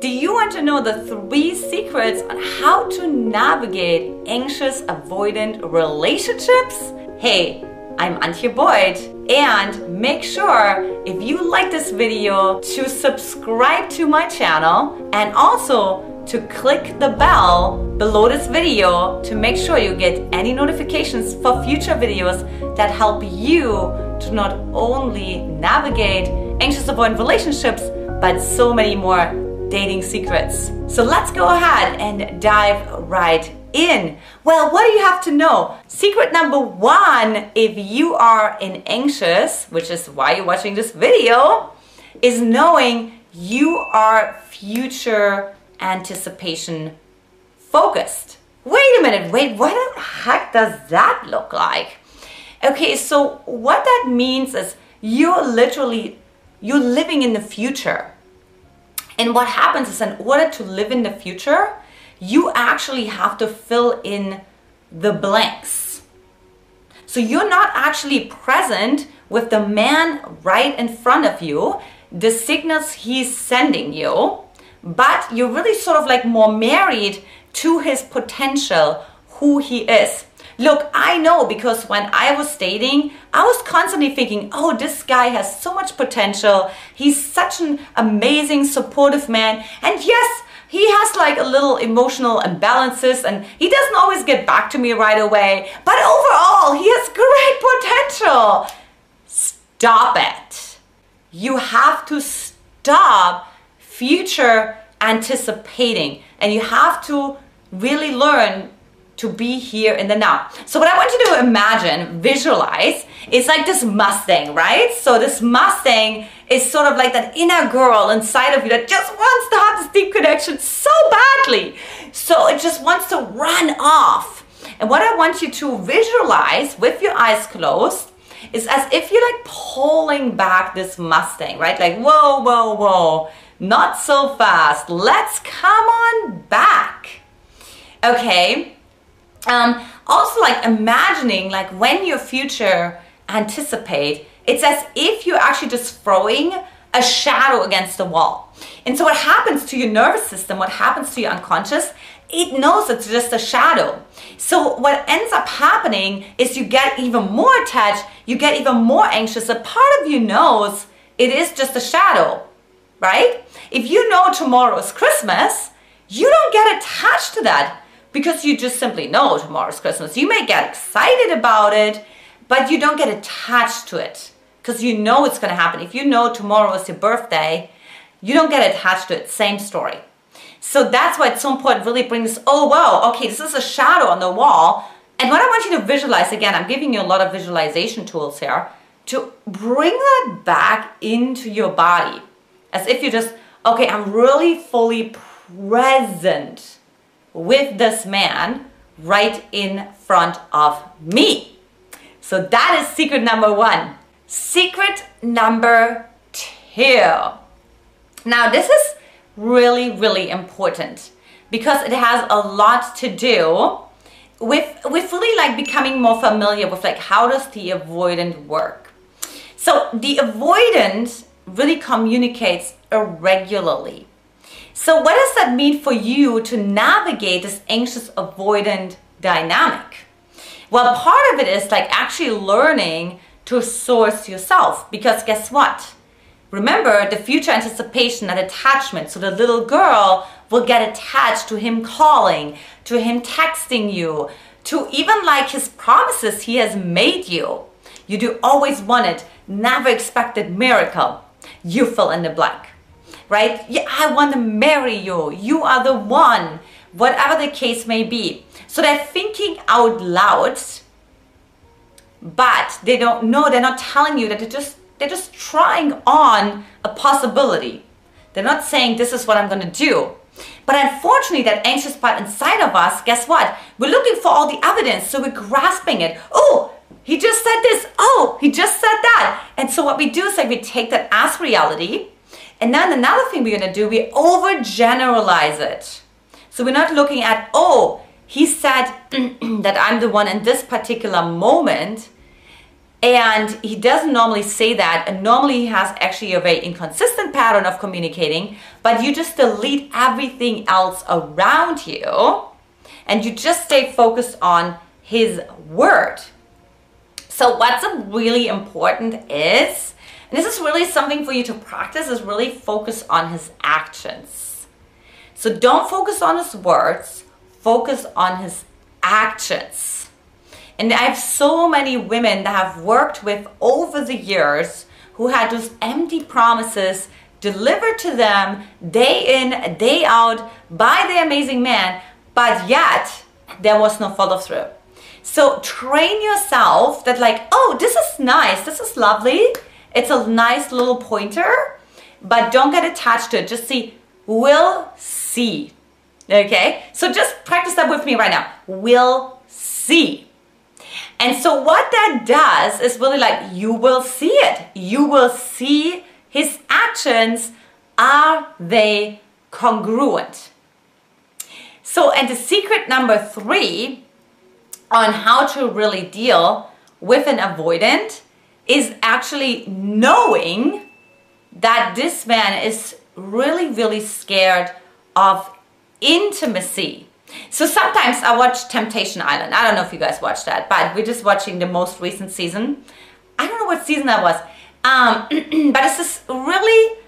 Do you want to know the three secrets on how to navigate anxious avoidant relationships? Hey, I'm Antje Boyd and make sure if you like this video to subscribe to my channel and also to click the bell below this video to make sure you get any notifications for future videos that help you to not only navigate anxious avoidant relationships but so many more dating secrets. So let's go ahead and dive right in. Well, what do you have to know? Secret number one, if you are in anxious, which is why you're watching this video, is knowing you are future anticipation focused. Wait a minute, wait, what the heck does that look like? Okay, so what that means is you're literally you're living in the future. And what happens is in order to live in the future, you actually have to fill in the blanks. So you're not actually present with the man right in front of you, the signals he's sending you, but you're really sort of like more married to his potential, who he is. Look, I know because when I was dating, I was constantly thinking, oh, this guy has so much potential. He's such an amazing, supportive man. And yes, he has like a little emotional imbalances and he doesn't always get back to me right away. But overall, he has great potential. Stop it. You have to stop future anticipating and you have to really learn to be here in the now. So what I want you to imagine, visualize, is like this Mustang, right? So this Mustang is sort of like that inner girl inside of you that just wants to have this deep connection so badly. So it just wants to run off. And what I want you to visualize with your eyes closed is as if you're like pulling back this Mustang, right? Like, whoa, whoa, whoa, not so fast. Let's come on back. Okay, um, also like imagining like when your future anticipate it's as if you're actually just throwing a shadow against the wall. And so what happens to your nervous system what happens to your unconscious it knows it's just a shadow. So what ends up happening is you get even more attached you get even more anxious. A part of you knows it is just a shadow right? If you know tomorrow is christmas you don't get attached to that because you just simply know tomorrow's Christmas. You may get excited about it, but you don't get attached to it because you know it's going to happen. If you know tomorrow is your birthday, you don't get attached to it. Same story. So that's why it's so important really brings, oh wow, okay, this is a shadow on the wall. And what I want you to visualize, again, I'm giving you a lot of visualization tools here, to bring that back into your body. As if you just, okay, I'm really fully present with this man right in front of me. So that is secret number one. Secret number two. Now, this is really, really important because it has a lot to do with, with really like becoming more familiar with like how does the avoidant work. So the avoidant really communicates irregularly. So what does that mean for you to navigate this anxious avoidant dynamic? Well, part of it is like actually learning to source yourself because guess what? Remember the future anticipation, that attachment. So the little girl will get attached to him calling, to him texting you, to even like his promises he has made you. You do always want it, never expected miracle. You fill in the blank right? Yeah, I want to marry you. You are the one, whatever the case may be. So they're thinking out loud, but they don't know, they're not telling you that they're just they're just trying on a possibility. They're not saying this is what I'm gonna do. But unfortunately, that anxious part inside of us, guess what? We're looking for all the evidence, so we're grasping it. Oh, he just said this. Oh, he just said that. And so what we do is like we take that as reality and then another thing we're going to do, we overgeneralize it. So we're not looking at, oh, he said that I'm the one in this particular moment. And he doesn't normally say that. And normally he has actually a very inconsistent pattern of communicating, but you just delete everything else around you and you just stay focused on his word. So what's really important is, and this is really something for you to practice, is really focus on his actions. So don't focus on his words, focus on his actions. And I have so many women that I've worked with over the years who had those empty promises delivered to them day in, day out by the amazing man, but yet there was no follow through. So train yourself that, like, oh, this is nice, this is lovely, it's a nice little pointer, but don't get attached to it. Just see, will see. Okay? So just practice that with me right now. Will see. And so what that does is really like you will see it. You will see his actions. Are they congruent? So, and the secret number three on how to really deal with an avoidant is actually knowing that this man is really, really scared of intimacy. So sometimes I watch Temptation Island. I don't know if you guys watch that, but we're just watching the most recent season. I don't know what season that was. Um, but it's this really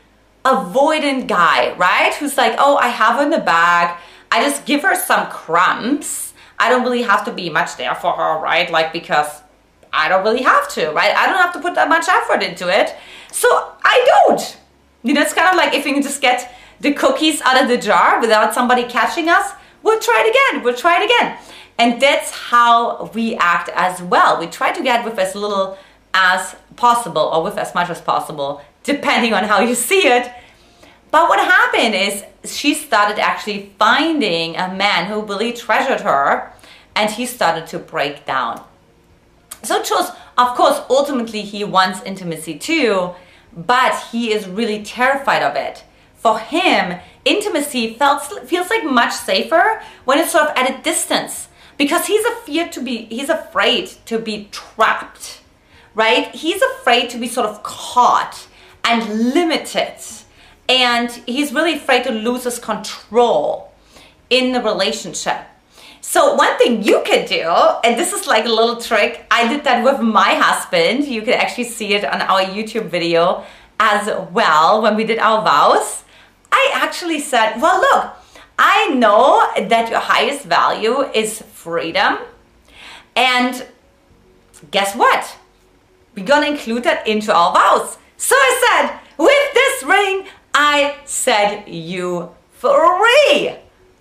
avoidant guy, right? Who's like, oh, I have her in the bag. I just give her some crumbs. I don't really have to be much there for her, right? Like, because I don't really have to, right? I don't have to put that much effort into it. So I don't. You know, it's kind of like if we can just get the cookies out of the jar without somebody catching us, we'll try it again, we'll try it again. And that's how we act as well. We try to get with as little as possible or with as much as possible, depending on how you see it. But what happened is she started actually finding a man who really treasured her and he started to break down. So chose, of course, ultimately he wants intimacy too, but he is really terrified of it. For him, intimacy felt, feels like much safer when it's sort of at a distance because he's afraid to be he's afraid to be trapped right? He's afraid to be sort of caught and limited and he's really afraid to lose his control in the relationship so one thing you could do and this is like a little trick i did that with my husband you can actually see it on our youtube video as well when we did our vows I actually said, well, look, I know that your highest value is freedom. And guess what? We're gonna include that into our vows. So I said, with this ring, I set you free.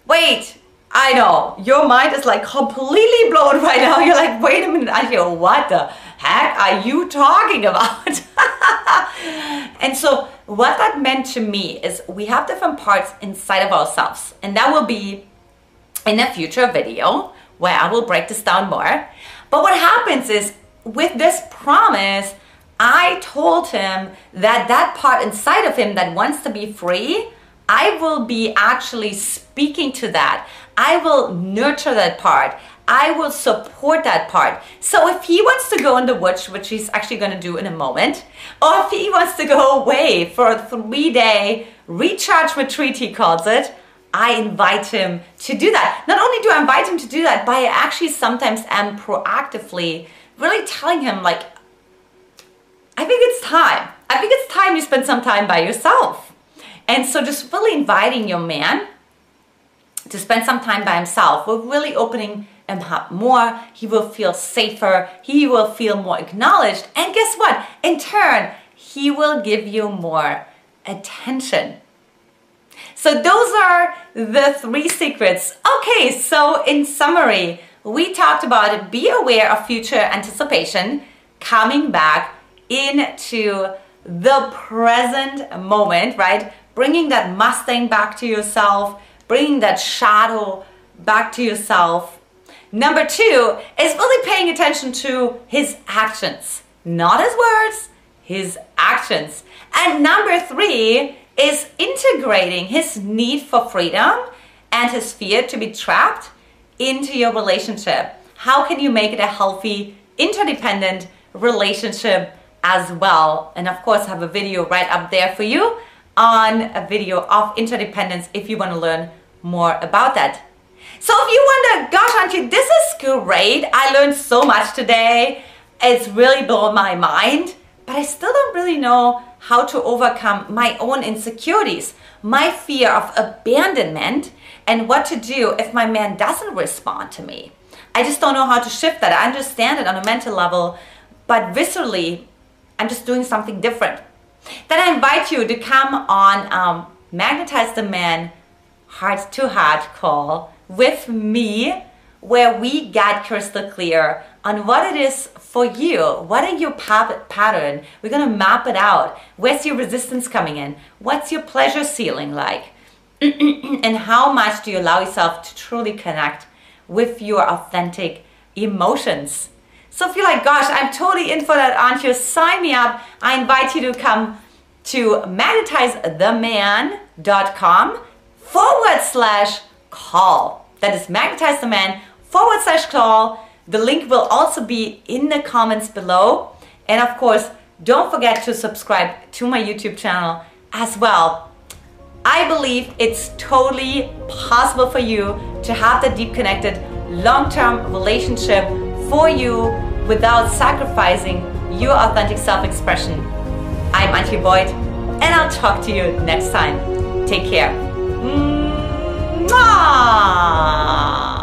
Wait, I know, your mind is like completely blown right now. You're like, wait a minute, I hear, what the heck are you talking about? and so what that meant to me is we have different parts inside of ourselves and that will be in a future video where I will break this down more. But what happens is with this promise, I told him that that part inside of him that wants to be free, I will be actually speaking to that. I will nurture that part. I will support that part. So if he wants to go in the woods, which he's actually going to do in a moment, or if he wants to go away for a three day recharge retreat, he calls it, I invite him to do that. Not only do I invite him to do that, but I actually sometimes am proactively really telling him, like, I think it's time. I think it's time you spend some time by yourself. And so just really inviting your man to spend some time by himself. We're really opening him up more. He will feel safer. He will feel more acknowledged. And guess what? In turn, he will give you more attention. So those are the three secrets. Okay, so in summary, we talked about be aware of future anticipation, coming back into the present moment, right? Bringing that Mustang back to yourself, bringing that shadow back to yourself. Number two is really paying attention to his actions, not his words, his actions. And number three is integrating his need for freedom and his fear to be trapped into your relationship. How can you make it a healthy, interdependent relationship as well. And of course, I have a video right up there for you on a video of interdependence if you want to learn more about that. So if you wonder, gosh, Antje, this is great. I learned so much today. It's really blown my mind, but I still don't really know how to overcome my own insecurities, my fear of abandonment, and what to do if my man doesn't respond to me. I just don't know how to shift that. I understand it on a mental level, but viscerally, I'm just doing something different. Then I invite you to come on um, Magnetize the Man Heart to Heart call with me where we get crystal clear on what it is for you. What are your pattern? We're going to map it out. Where's your resistance coming in? What's your pleasure ceiling like? and how much do you allow yourself to truly connect with your authentic emotions? So if you're like, gosh, I'm totally in for that, Antje, sign me up. I invite you to come to magnetizetheman.com forward slash call. That is Magnetize the Man forward slash call. The link will also be in the comments below. And of course, don't forget to subscribe to my YouTube channel as well. I believe it's totally possible for you to have the deep connected long-term relationship for you without sacrificing your authentic self-expression. I'm Antje Boyd, and I'll talk to you next time. Take care. 嗯啊